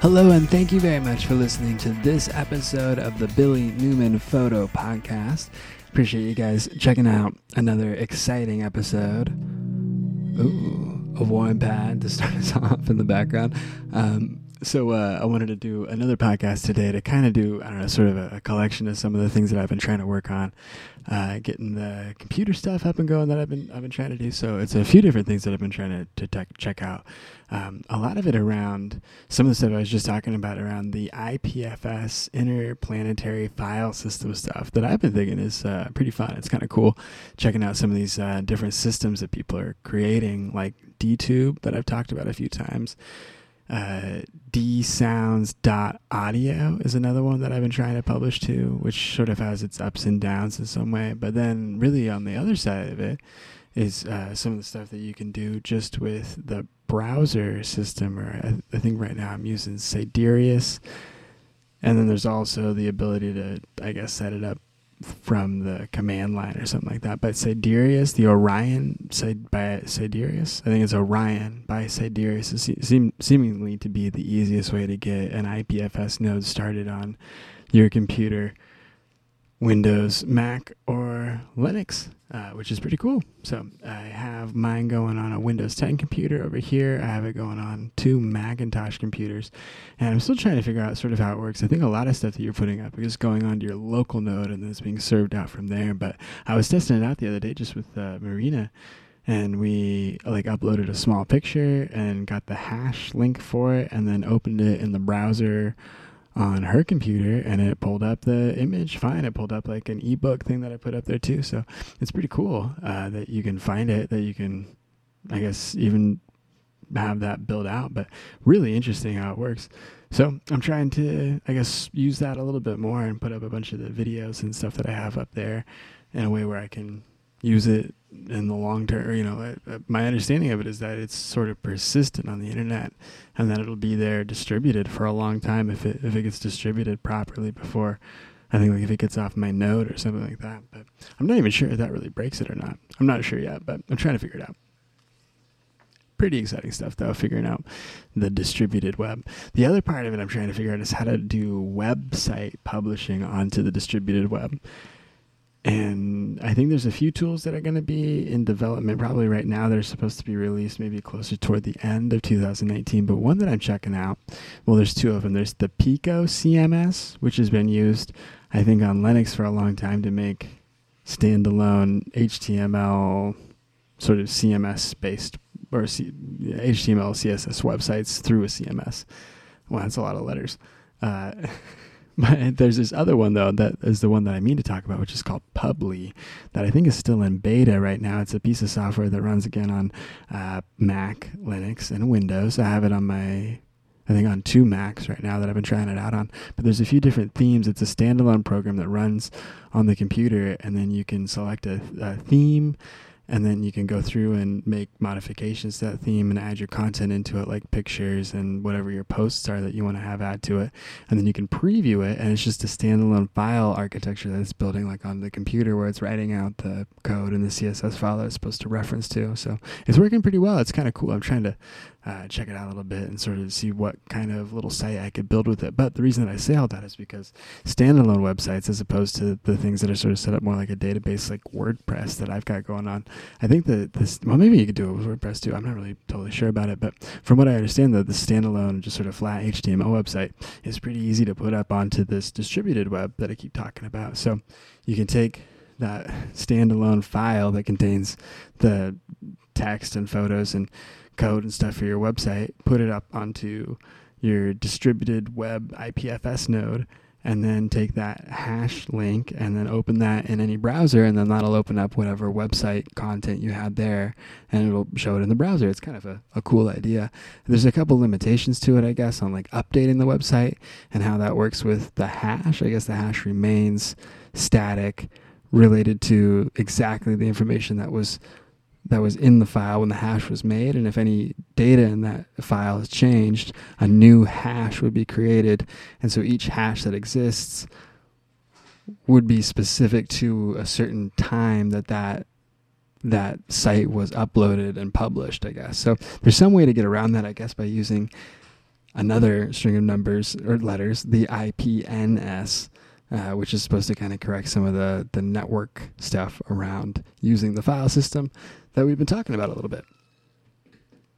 Hello, and thank you very much for listening to this episode of the Billy Newman Photo Podcast. Appreciate you guys checking out another exciting episode. Ooh, a warm pad to start us off in the background. Um, so uh, I wanted to do another podcast today to kind of do I don't know sort of a, a, collection of some of the things that I've been trying to work on, uh, getting the computer stuff up and going that I've been I've been trying to do. So it's a few different things that I've been trying to to tech, check out. Um, a lot of it around some of the stuff I was just talking about around the IPFS interplanetary file system stuff that I've been thinking is uh, pretty fun. It's kind of cool checking out some of these uh, different systems that people are creating, like DTube that I've talked about a few times uh, dsounds.audio is another one that I've been trying to publish to, which sort of has its ups and downs in some way. But then, really, on the other side of it is uh, some of the stuff that you can do just with the browser system. Or I, I think right now I'm using Siderus. And then there's also the ability to, I guess, set it up from the command line or something like that. But Siderus, the Orion by Siderus, I think it's Orion by Siderus, seem, seemingly to be the easiest way to get an IPFS node started on your computer Windows, Mac, or Linux, uh, which is pretty cool. So I have mine going on a Windows 10 computer over here. I have it going on two Macintosh computers, and I'm still trying to figure out sort of how it works. I think a lot of stuff that you're putting up is going on to your local node and then it's being served out from there. But I was testing it out the other day just with uh, Marina, and we like uploaded a small picture and got the hash link for it, and then opened it in the browser on her computer and it pulled up the image fine. It pulled up like an ebook thing that I put up there too. So it's pretty cool uh, that you can find it, that you can, I guess, even have that built out. But really interesting how it works. So I'm trying to, I guess, use that a little bit more and put up a bunch of the videos and stuff that I have up there in a way where I can use it in the long term. You know, my understanding of it is that it's sort of persistent on the internet, and that it'll be there distributed for a long time if it if it gets distributed properly before. I think like if it gets off my node or something like that. But I'm not even sure if that really breaks it or not. I'm not sure yet, but I'm trying to figure it out. Pretty exciting stuff though, figuring out the distributed web. The other part of it I'm trying to figure out is how to do website publishing onto the distributed web and I think there's a few tools that are going to be in development probably right now. They're supposed to be released maybe closer toward the end of 2019. But one that I'm checking out, well, there's two of them. There's the Pico CMS, which has been used, I think, on Linux for a long time to make standalone HTML sort of CMS based or C- HTML CSS websites through a CMS. Well, that's a lot of letters. Uh, But there's this other one though that is the one that I mean to talk about, which is called Publii, that I think is still in beta right now. It's a piece of software that runs again on uh, Mac, Linux, and Windows. I have it on my I think on two Macs right now that I've been trying it out on. But there's a few different themes. It's a standalone program that runs on the computer, and then you can select a, a theme and then you can go through and make modifications to that theme and add your content into it like pictures and whatever your posts are that you want to have add to it. And then you can preview it and it's just a standalone file architecture that it's building like on the computer where it's writing out the code and the css file that it's supposed to reference to. So it's working pretty well. It's kind of cool. I'm trying to uh, check it out a little bit and sort of see what kind of little site I could build with it. But the reason that I say all that is because standalone websites, as opposed to the things that are sort of set up more like a database like WordPress that I've got going on, I think that this, well, maybe you could do it with WordPress too. I'm not really totally sure about it. But from what I understand, though, the standalone, just sort of flat HTML website is pretty easy to put up onto this distributed web that I keep talking about. So you can take that standalone file that contains the text and photos and code and stuff for your website, put it up onto your distributed web IPFS node, and then take that hash link and then open that in any browser, and then that'll open up whatever website content you had there, and it'll show it in the browser. It's kind of a, a cool idea. There's a couple limitations to it, I guess, on like updating the website and how that works with the hash. I guess the hash remains static related to exactly the information that was that was in the file when the hash was made. And if any data in that file is changed, a new hash would be created. And so each hash that exists would be specific to a certain time that that that site was uploaded and published, I guess. So there's some way to get around that, I guess, by using another string of numbers or letters, the IPNS, uh, which is supposed to kind of correct some of the, the network stuff around using the file system that we've been talking about a little bit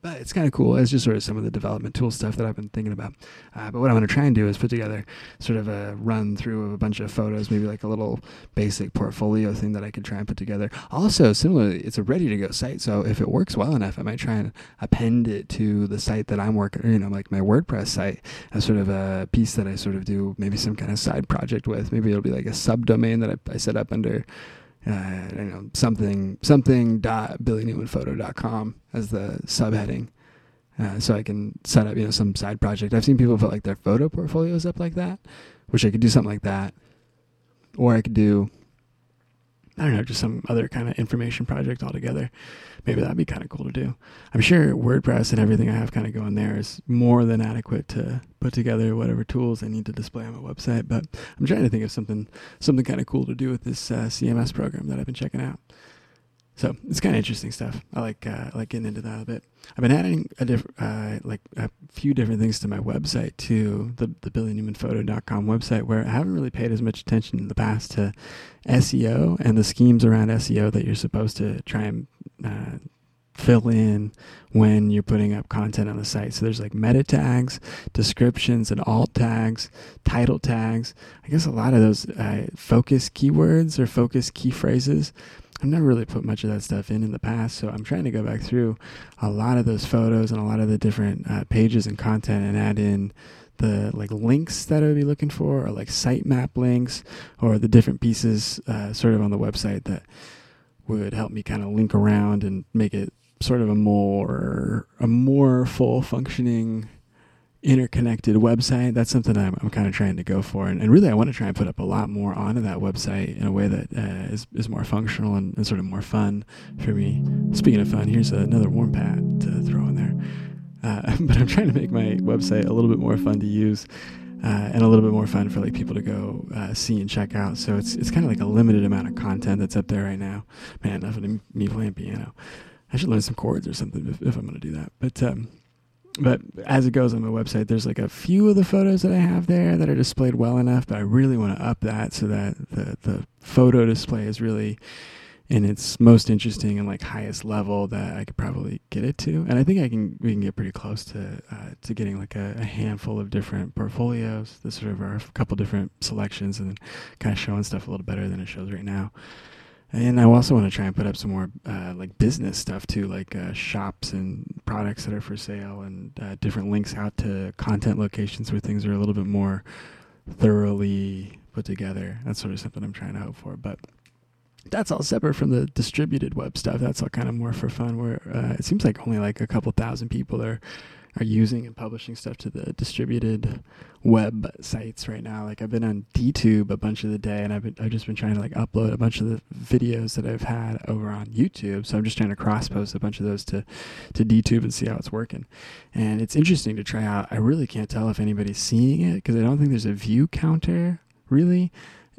but it's kind of cool. It's just sort of some of the development tool stuff that I've been thinking about. Uh, but what I'm going to try and do is put together sort of a run through of a bunch of photos, maybe like a little basic portfolio thing that I could try and put together. Also, similarly, it's a ready to go site. So if it works well enough, I might try and append it to the site that I'm working, you know, like my WordPress site as sort of a piece that I sort of do maybe some kind of side project with. Maybe it'll be like a subdomain that I, I set up under uh, don't know something something dot billynewmanphoto.com as the subheading. Uh, so I can set up you know some side project. I've seen people put like their photo portfolios up like that, which I could do something like that, or I could do I don't know, just some other kind of information project altogether. Maybe that'd be kind of cool to do. I'm sure WordPress and everything I have kind of going there is more than adequate to put together whatever tools I need to display on my website. But I'm trying to think of something something kind of cool to do with this uh, CMS program that I've been checking out. So it's kind of interesting stuff. I like uh, like getting into that a bit. I've been adding a diff- uh, like a few different things to my website too, the the billynewmanphoto.com website, where I haven't really paid as much attention in the past to SEO and the schemes around SEO that you're supposed to try and uh, fill in when you're putting up content on the site. So there's like meta tags, descriptions, and alt tags, title tags. I guess a lot of those uh, focus keywords or focus key phrases I've never really put much of that stuff in in the past, so I'm trying to go back through a lot of those photos and a lot of the different uh, pages and content and add in the like links that I would be looking for, or like sitemap links, or the different pieces uh, sort of on the website that would help me kind of link around and make it sort of a more a more full functioning interconnected website. That's something I'm, I'm kind of trying to go for. And, and, really, I want to try and put up a lot more onto that website in a way that uh, is is, more functional and, and, sort of more fun for me. Speaking of fun, here's another warm pad to throw in there. Uh, but I'm trying to make my website a little bit more fun to use. Uh, and a little bit more fun for like people to go uh, see and check out. So it's it's kind of like a limited amount of content that's up there right now. Man, enough of me playing piano. I should learn some chords or something if, if I'm going to do that. But um, but as it goes on my website, there's like a few of the photos that I have there that are displayed well enough, but I really want to up that so that the, the photo display is really in its most interesting and like highest level that I could probably get it to. And I think I can we can get pretty close to uh, to getting like a, a, handful of different portfolios. This sort of a couple different selections and kind of showing stuff a little better than it shows right now. And I also want to try and put up some more uh, like business stuff too, like uh, shops and products that are for sale, and uh, different links out to content locations where things are a little bit more thoroughly put together. That's sort of something I'm trying to hope for. But that's all separate from the distributed web stuff. That's all kind of more for fun. Where uh, it seems like only like a couple thousand people are are using and publishing stuff to the distributed web sites right now. Like I've been on DTube a bunch of the day, and I've been, I've just been trying to like upload a bunch of the videos that I've had over on YouTube. So I'm just trying to cross post a bunch of those to to DTube and see how it's working. And it's interesting to try out. I really can't tell if anybody's seeing it because I don't think there's a view counter really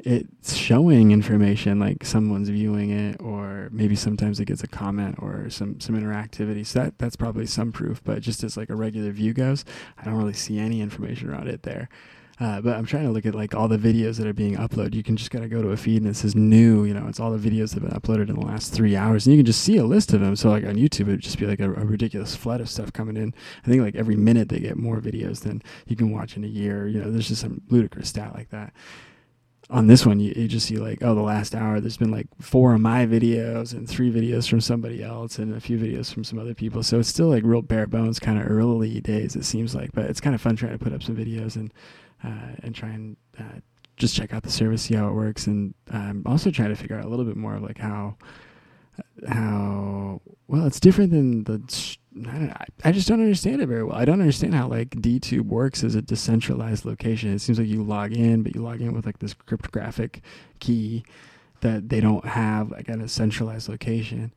it's showing information like someone's viewing it or maybe sometimes it gets a comment or some some interactivity so that that's probably some proof but just as like a regular view goes i don't really see any information around it there uh, but I'm trying to look at like all the videos that are being uploaded. You can just gotta go to a feed and it says new. You know, it's all the videos that have been uploaded in the last three hours, and you can just see a list of them. So like on YouTube, it'd just be like a, a ridiculous flood of stuff coming in. I think like every minute they get more videos than you can watch in a year. You know, there's just some ludicrous stat like that on this one, you, you, just see like, oh, the last hour, there's been like four of my videos and three videos from somebody else and a few videos from some other people. So it's still like real bare bones, kind of early days, it seems like. But it's kind of fun trying to put up some videos and uh, and try and uh, just check out the service, see how it works, and um, also trying to figure out a little bit more of like how how well it's different than the I, don't, I just don't understand it very well. I don't understand how like DTube works as a decentralized location. It seems like you log in, but you log in with like this cryptographic key that they don't have like at a centralized location,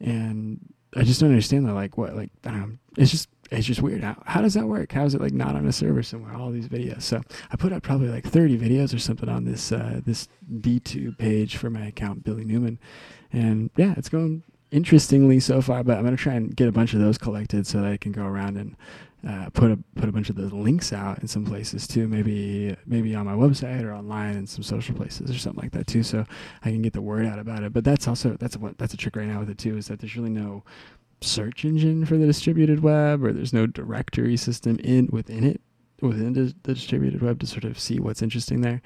and I just don't understand that. Like what? Like know. It's just it's just weird. How how does that work? How is it like not on a server somewhere? All these videos. So I put up probably like 30 videos or something on this uh, this DTube page for my account, Billy Newman, and yeah, it's going interestingly so far, but I'm gonna try and get a bunch of those collected so that I can go around and uh, put a put a bunch of the links out in some places too. Maybe maybe on my website or online in some social places or something like that too, so I can get the word out about it. But that's also that's a that's a trick right now with it too is that there's really no search engine for the distributed web or there's no directory system in within it within the, the distributed web to sort of see what's interesting there.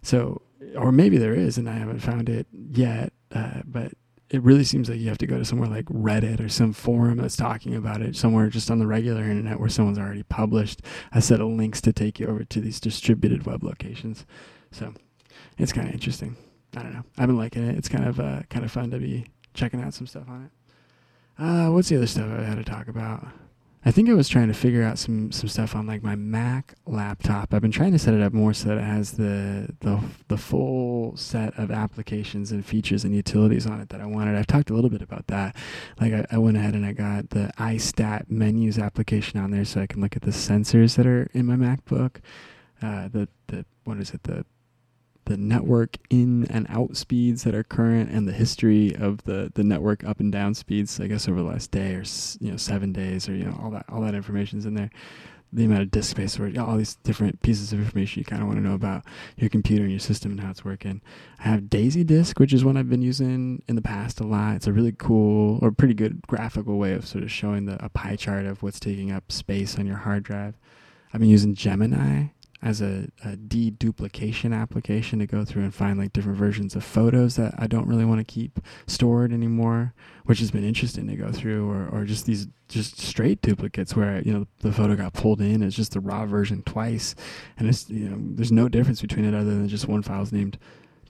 So or maybe there is and I haven't found it yet. Uh, but it really seems like you have to go to somewhere like Reddit or some forum that's talking about it, somewhere just on the regular internet where someone's already published a set of links to take you over to these distributed web locations. So it's kind of interesting. I don't know. I've been liking it. It's kind of uh, kind of fun to be checking out some stuff on it. Uh, what's the other stuff I had to talk about? I think I was trying to figure out some some stuff on like my Mac laptop. I've been trying to set it up more so that it has the the the full set of applications and features and utilities on it that I wanted. I've talked a little bit about that. Like I, I went ahead and I got the iStat menus application on there so I can look at the sensors that are in my MacBook. Uh, the the what is it the the network in and out speeds that are current and the history of the, the network up and down speeds, I guess over the last day or you know seven days or you know all that all that information's in there. The amount of disk space or all these different pieces of information you kind of want to know about your computer and your system and how it's working. I have Daisy Disk, which is one I've been using in the past a lot. It's a really cool or pretty good graphical way of sort of showing the a pie chart of what's taking up space on your hard drive. I've been using Gemini as a, a deduplication application to go through and find like different versions of photos that I don't really want to keep stored anymore, which has been interesting to go through, or, or just these just straight duplicates where you know the photo got pulled in it's just the raw version twice, and it's you know there's no difference between it other than just one file's named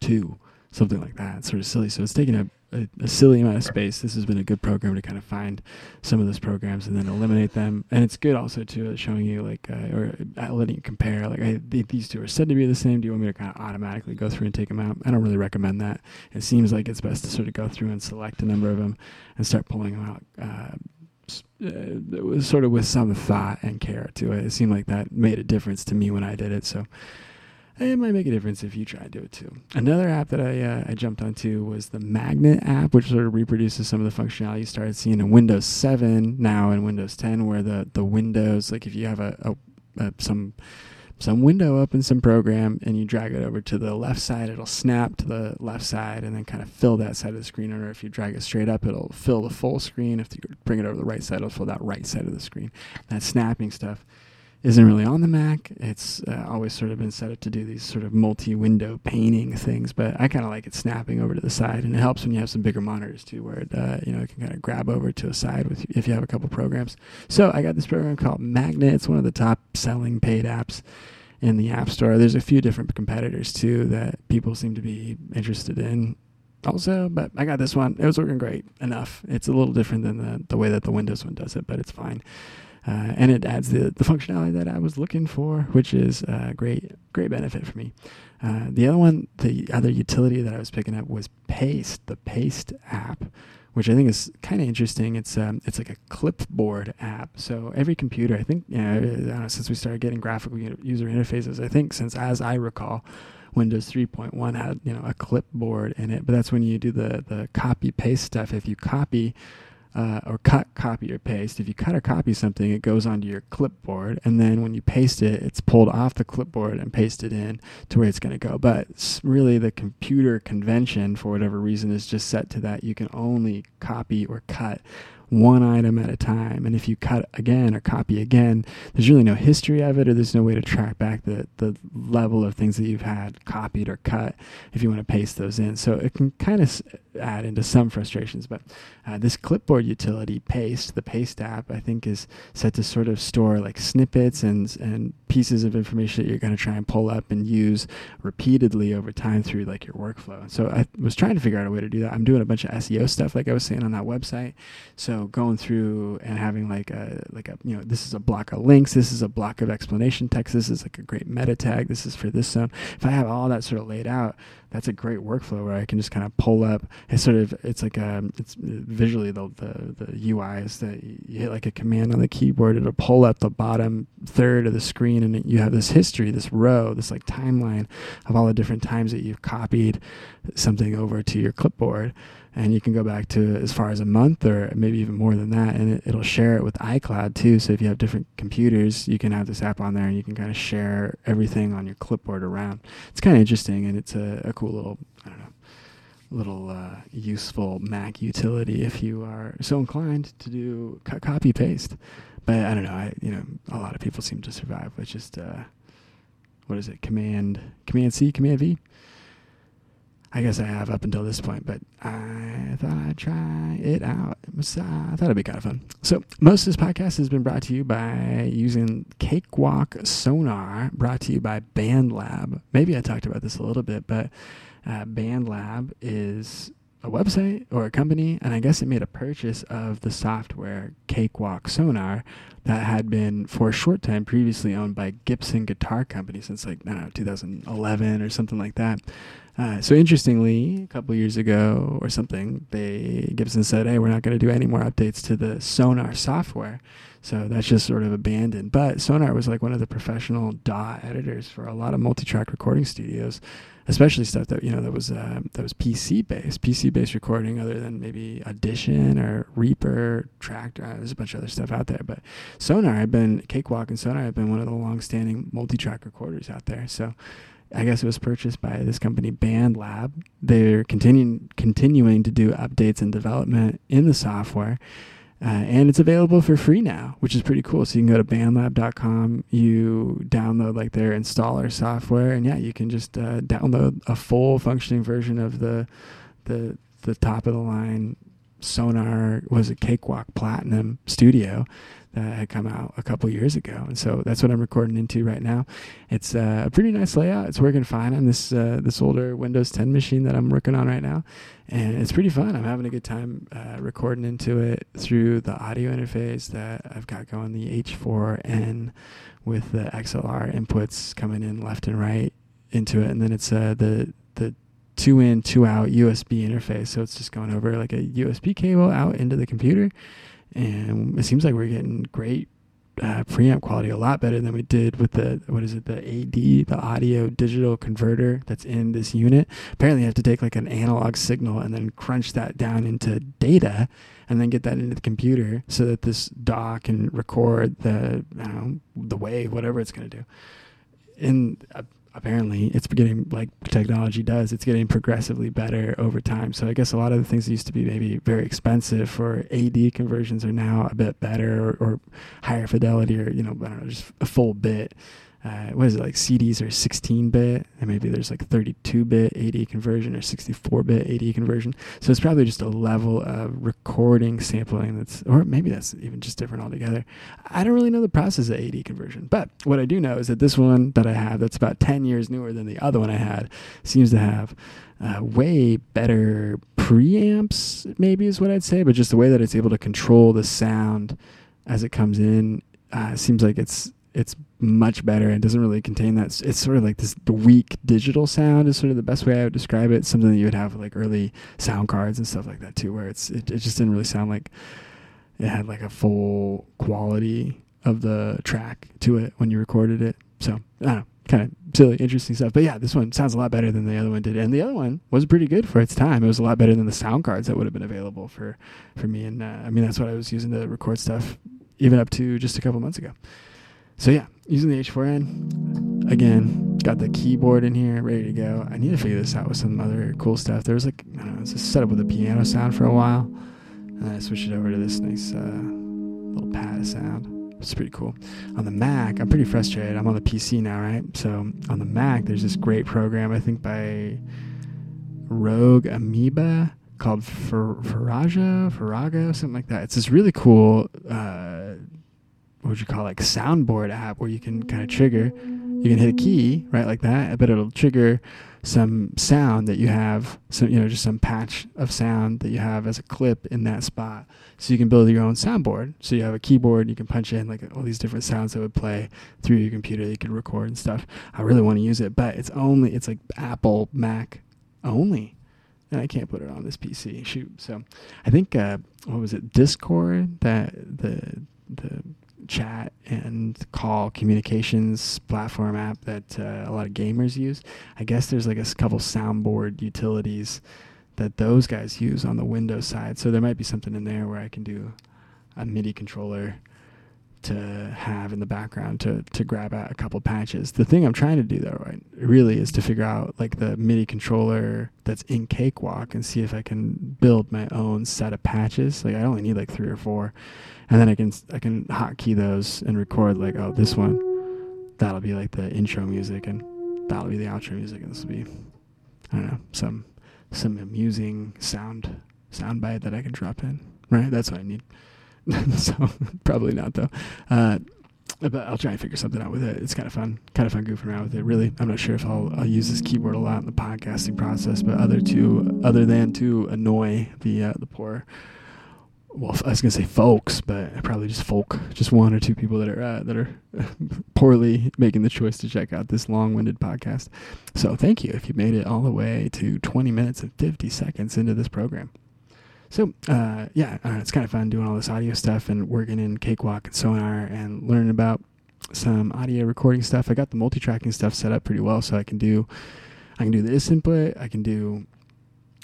two, something like that. It's sort of silly. So it's taking a a, a, silly amount of space. This has been a good program to kind of find some of those programs and then eliminate them. And it's good also to showing you like uh, or uh, letting you compare like I, these two are said to be the same. Do you want me to kind of automatically go through and take them out? I don't really recommend that. It seems like it's best to sort of go through and select a number of them and start pulling them out. Uh, uh, it was sort of with some thought and care to it. It seemed like that made a difference to me when I did it. So it might make a difference if you try to do it too. Another app that I uh, I jumped onto was the Magnet app, which sort of reproduces some of the functionality you started seeing in Windows 7 now in Windows 10, where the the windows, like if you have a, a, a some some window open some program and you drag it over to the left side it'll snap to the left side and then kind of fill that side of the screen. Or if you drag it straight up it'll fill the full screen. If you bring it over the right side it'll fill that right side of the screen. That snapping stuff isn't really on the Mac. It's uh, always sort of been set up to do these sort of multi-window painting things, but I kind of like it snapping over to the side, and it helps when you have some bigger monitors too, where it uh, you know it can kind of grab over to a side with if you have a couple programs. So I got this program called Magnet. It's one of the top-selling paid apps in the App Store. There's a few different competitors too that people seem to be interested in also, but I got this one. It was working great enough. It's a little different than the, the way that the Windows one does it, but it's fine. Uh, and it adds the, the functionality that I was looking for, which is a great great benefit for me. Uh, the other one, the other utility that I was picking up was Paste, the Paste app, which I think is kind of interesting. It's um, it's like a clipboard app. So every computer, I think, you know, know, since we started getting graphical user interfaces, I think since as I recall, Windows 3.1 had you know a clipboard in it. But that's when you do the the copy paste stuff. If you copy uh, or cut, copy, or paste. If you cut or copy something, it goes onto your clipboard, and then when you paste it, it's pulled off the clipboard and pasted in to where it's going to go. But really, the computer convention, for whatever reason, is just set to that you can only copy or cut one item at a time. And if you cut again or copy again, there's really no history of it, or there's no way to track back the, the level of things that you've had copied or cut if you want to paste those in. So it can kind of add into some frustrations. But uh, this clipboard utility, Paste, the Paste app, I think is set to sort of store like snippets and, and pieces of information that you're going to try and pull up and use repeatedly over time through like your workflow. So I was trying to figure out a way to do that. I'm doing a bunch of SEO stuff, like I was saying on that website. So going through and having like a like a you know this is a block of links, this is a block of explanation text, this is like a great meta tag, this is for this zone. If I have all that sort of laid out, that's a great workflow where I can just kind of pull up. It's sort of it's like um, it's visually the the, the UI is that you hit like a command on the keyboard, it'll pull up the bottom third of the screen, and you have this history, this row, this like timeline of all the different times that you've copied something over to your clipboard and you can go back to as far as a month or maybe even more than that and it, will share it with icloud too. So if you have different computers you can have this app on there and you can kind of share everything on your clipboard around. It's kind of interesting and it's a, a cool little i don't know little uh, useful mac utility if you are so inclined to do copy paste. But i don't know i you know a lot of people seem to survive with just uh, what is it? Command command c command v I guess I have up until this point, but I thought I'd try it out. It was, uh, I thought it'd be kind of fun. So, most of this podcast has been brought to you by using Cakewalk Sonar, brought to you by BandLab. Maybe I talked about this a little bit, but uh, BandLab is a website or a company, and I guess it made a purchase of the software Cakewalk Sonar that had been for a short time previously owned by Gibson Guitar Company since like I don't know 2011 or something like that. Uh, so interestingly, a couple years ago or something, they Gibson said, "Hey, we're not going to do any more updates to the Sonar software." So that's just sort of abandoned. But Sonar was like one of the professional DAW editors for a lot of multi-track recording studios, especially stuff that you know that was uh, that was PC based, PC based recording, other than maybe Audition or Reaper, Traktor. Uh, there's a bunch of other stuff out there, but Sonar I've been Cakewalk and Sonar have been one of the long-standing multi-track recorders out there. So I guess it was purchased by this company, BandLab. They're continuing continuing to do updates and development in the software, uh, and it's available for free now, which is pretty cool. So you can go to bandlab.com, you download like their installer software, and yeah, you can just uh, download a full functioning version of the the the top of the line Sonar was a Cakewalk Platinum Studio that had come out a couple years ago, and so that's what I'm recording into right now. It's uh, a pretty nice layout. It's working fine on this uh, this older Windows 10 machine that I'm working on right now, and it's pretty fun. I'm having a good time uh, recording into it through the audio interface that I've got going, the H4n, with the XLR inputs coming in left and right into it, and then it's uh, the the two in, two out USB interface. So it's just going over like a USB cable out into the computer and it seems like we're getting great uh, preamp quality, a lot better than we did with the what is it, the AD, the audio digital converter that's in this unit. Apparently, you have to take like an analog signal and then crunch that down into data, and then get that into the computer so that this DAW can record the know the wave, whatever it's going to do. And uh, apparently it's getting like technology does it's getting progressively better over time. So i guess a lot of the things that used to be maybe very expensive for ad conversions are now a bit better or, or higher fidelity or you know i don't know just a full bit uh, what is it like CDs are 16 bit and maybe there's like 32 bit AD conversion or 64 bit AD conversion. So it's probably just a level of recording sampling that's, or maybe that's even just different altogether. I don't really know the process of AD conversion, but what I do know is that this one that I have that's about 10 years newer than the other one I had seems to have uh, way better preamps, maybe is what I'd say, but just the way that it's able to control the sound as it comes in uh, seems like it's it's much better. It doesn't really contain that. It's sort of like this the weak digital sound is sort of the best way I would describe it. Something that you would have like early sound cards and stuff like that too, where it's it, it just didn't really sound like it had like a full quality of the track to it when you recorded it. So I don't know, kind of silly, interesting stuff. But yeah, this one sounds a lot better than the other one did, and the other one was pretty good for its time. It was a lot better than the sound cards that would have been available for for me. And uh, I mean, that's what I was using to record stuff even up to just a couple months ago. So yeah, using the H4n again. Got the keyboard in here, ready to go. I need to figure this out with some other cool stuff. There was like I don't know, it's a setup with a piano sound for a while, and I switched it over to this nice uh, little pad sound. It's pretty cool. On the Mac, I'm pretty frustrated. I'm on the PC now, right? So on the Mac, there's this great program I think by Rogue Amoeba called Faraja, Farrago, something like that. It's this really cool uh, what would you call it, like soundboard app where you can kind of trigger you can hit a key right like that but it'll trigger some sound that you have some you know just some patch of sound that you have as a clip in that spot so you can build your own soundboard so you have a keyboard you can punch in like all these different sounds that would play through your computer that you can record and stuff i really want to use it but it's only it's like apple mac only and I can't put it on this PC. Shoot. So I think uh, what was it? Discord that the chat and call communications platform app that uh, a lot of gamers use. I guess there's like a couple soundboard utilities that those guys use on the Windows side. So there might be something in there where I can do a MIDI controller to have in the background to to grab a couple patches. The thing I'm trying to do though, right, really is to figure out like the MIDI controller that's in Cakewalk and see if I can build my own set of patches. Like I only need like three or four, and then I can I can hotkey those and record like oh this one, that'll be like the intro music and that'll be the outro music and this will be I don't know some some amusing sound sound bite that I can drop in. Right, that's what I need. so probably not though. Uh, but I'll try and figure something out with it. It's kind of fun, kind of fun goofing around with it. Really, I'm not sure if I'll, I'll use this keyboard a lot in the podcasting process, but other to other than to annoy the uh, the poor. Well, I was gonna say folks, but probably just folk, just one or two people that are uh, that are poorly making the choice to check out this long-winded podcast. So, thank you if you made it all the way to 20 minutes and 50 seconds into this program. So uh, yeah, uh, it's kind of fun doing all this audio stuff and working in Cakewalk and Sonar and learning about some audio recording stuff. I got the multi-tracking stuff set up pretty well, so I can do I can do this input. I can do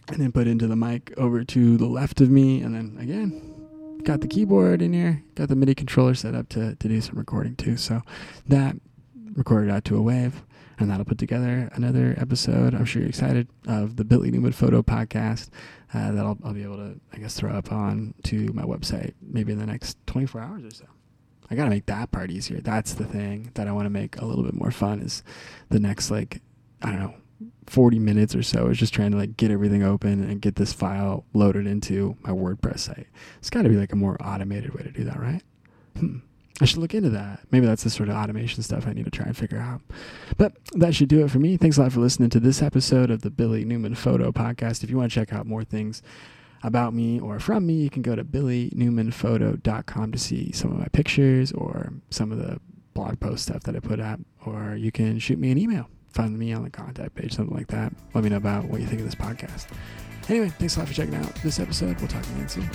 an input into the mic over to the left of me, and then again, got the keyboard in here, got the MIDI controller set up to to do some recording too. So that recorded out to a wave and that'll put together another episode. I'm sure you're excited of the Billy Newman Photo Podcast uh, that I'll, I'll be able to, I guess, throw up on to my website maybe in the next 24 hours or so. I got to make that part easier. That's the thing that I want to make a little bit more fun. Is the next like I don't know 40 minutes or so is just trying to like get everything open and get this file loaded into my WordPress site. It's got to be like a more automated way to do that, right? Hmm. I should look into that. Maybe that's the sort of automation stuff I need to try and figure out. But that should do it for me. Thanks a lot for listening to this episode of the Billy Newman Photo Podcast. If you want to check out more things about me or from me, you can go to billynewmanphoto.com to see some of my pictures or some of the blog post stuff that I put up, or you can shoot me an email. Find me on the contact page, something like that. Let me know about what you think of this podcast. Anyway, thanks a lot for checking out this episode. We'll talk again soon.